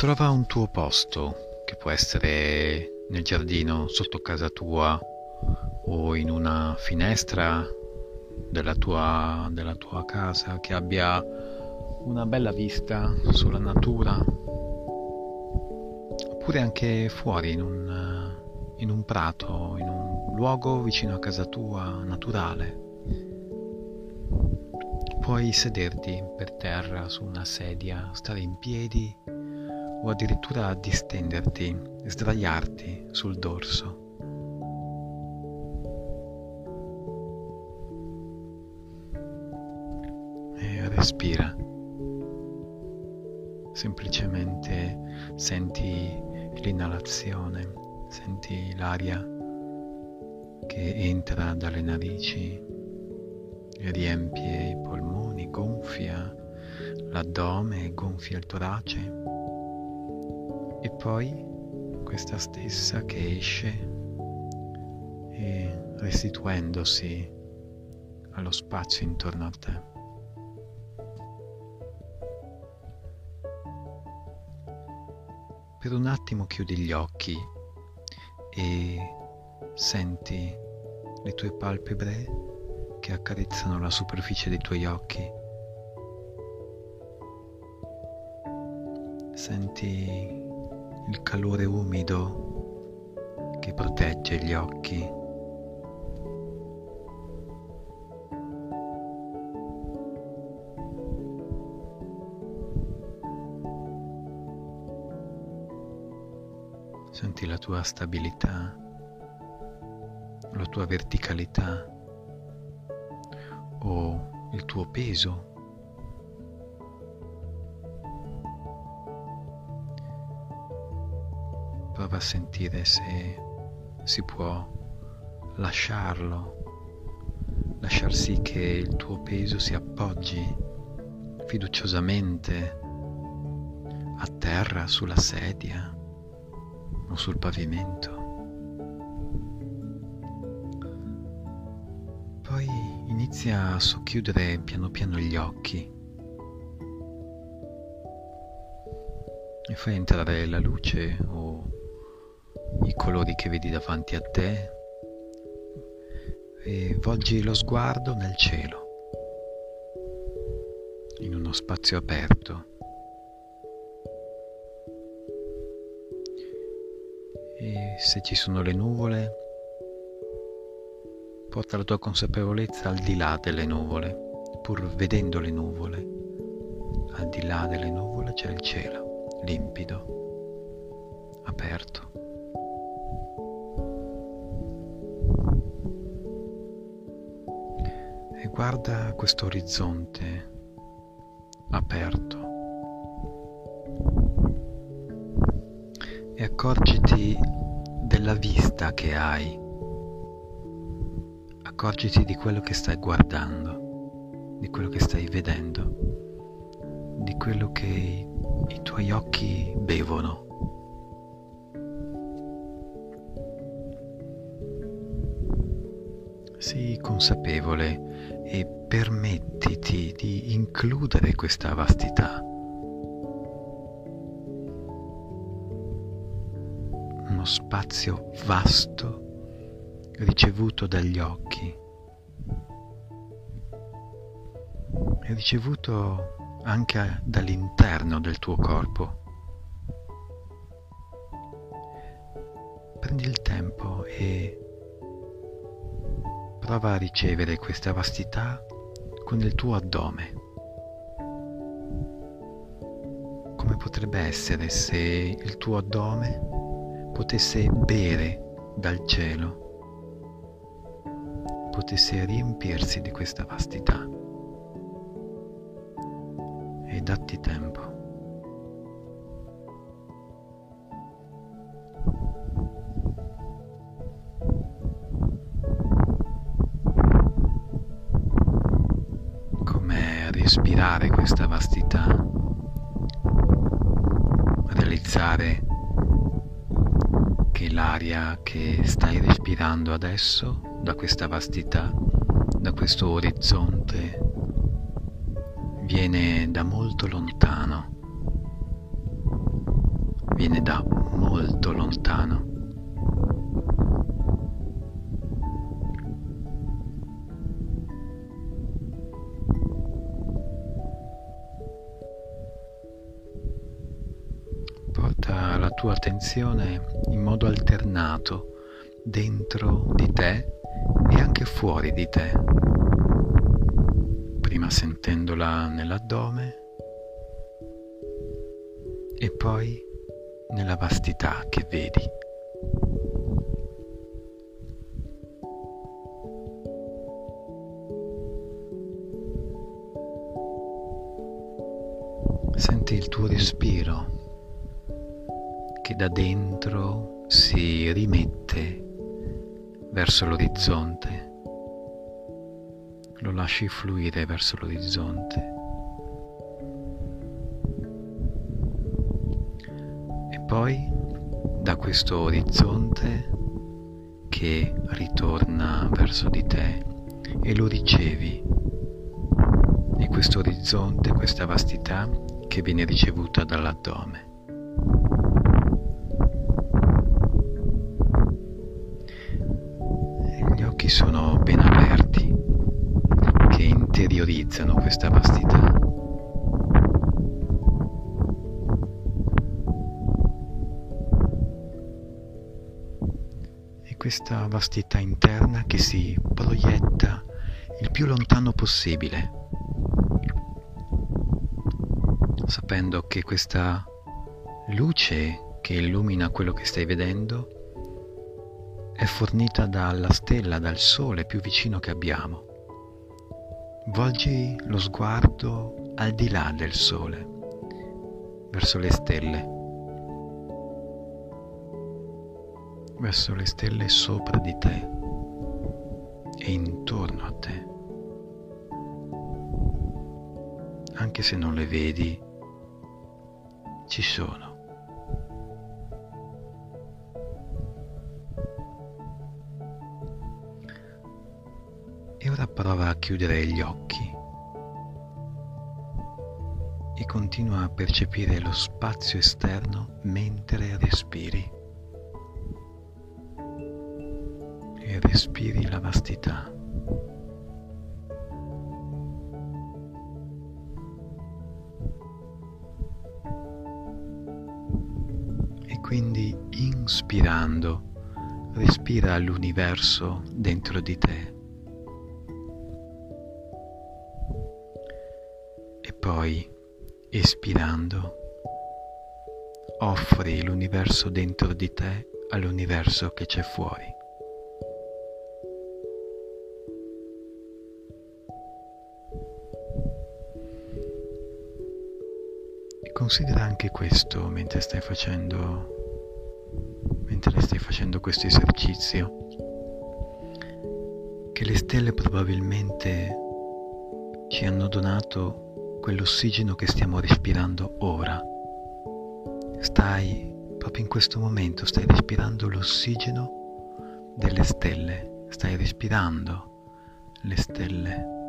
Trova un tuo posto, che può essere nel giardino sotto casa tua o in una finestra della tua, della tua casa che abbia una bella vista sulla natura, oppure anche fuori in un, in un prato, in un luogo vicino a casa tua, naturale. Puoi sederti per terra su una sedia, stare in piedi o addirittura distenderti e sdraiarti sul dorso. E respira. Semplicemente senti l'inalazione, senti l'aria che entra dalle narici riempie i polmoni, gonfia l'addome, gonfia il torace poi questa stessa che esce e restituendosi allo spazio intorno a te. Per un attimo chiudi gli occhi e senti le tue palpebre che accarezzano la superficie dei tuoi occhi. Senti il calore umido che protegge gli occhi. Senti la tua stabilità, la tua verticalità o il tuo peso sentire se si può lasciarlo, lasciar sì che il tuo peso si appoggi fiduciosamente a terra, sulla sedia o sul pavimento. Poi inizia a socchiudere piano piano gli occhi e fai entrare la luce o i colori che vedi davanti a te e volgi lo sguardo nel cielo, in uno spazio aperto. E se ci sono le nuvole, porta la tua consapevolezza al di là delle nuvole, pur vedendo le nuvole. Al di là delle nuvole c'è il cielo, limpido, aperto. Guarda questo orizzonte aperto e accorgiti della vista che hai, accorgiti di quello che stai guardando, di quello che stai vedendo, di quello che i tuoi occhi bevono. Sii consapevole e permettiti di includere questa vastità. Uno spazio vasto ricevuto dagli occhi ricevuto anche dall'interno del tuo corpo. Prendi il tempo e prova a ricevere questa vastità con il tuo addome. Come potrebbe essere se il tuo addome potesse bere dal cielo, potesse riempirsi di questa vastità. E datti tempo. Respirare questa vastità, realizzare che l'aria che stai respirando adesso da questa vastità, da questo orizzonte, viene da molto lontano. viene da molto lontano. Tua attenzione in modo alternato dentro di te e anche fuori di te, prima sentendola nell'addome e poi nella vastità che vedi. Senti il tuo respiro che da dentro si rimette verso l'orizzonte. Lo lasci fluire verso l'orizzonte. poi da questo orizzonte che ritorna verso di te e lo ricevi. E questo orizzonte, questa vastità che viene ricevuta dall'addome. Sono ben aperti, che interiorizzano questa vastità. questa vastità interna che si proietta il più lontano possibile, sapendo che questa luce che illumina quello che stai vedendo è fornita dalla stella, dal sole più vicino che abbiamo. Volgi lo sguardo al di là del sole, verso le stelle. verso le stelle sopra di te e intorno a te. Anche se non le vedi, ci sono. Ora prova a chiudere gli occhi e continua a percepire lo spazio esterno mentre respiri. e respiri la vastità. E quindi inspirando, respira l'universo dentro di te. Poi, espirando, offri l'universo dentro di te all'universo che c'è fuori. considera anche questo mentre stai facendo mentre stai facendo questo esercizio che le stelle probabilmente ci hanno donato quell'ossigeno che stiamo respirando ora. Stai proprio in questo momento stai respirando l'ossigeno delle stelle. Stai respirando le stelle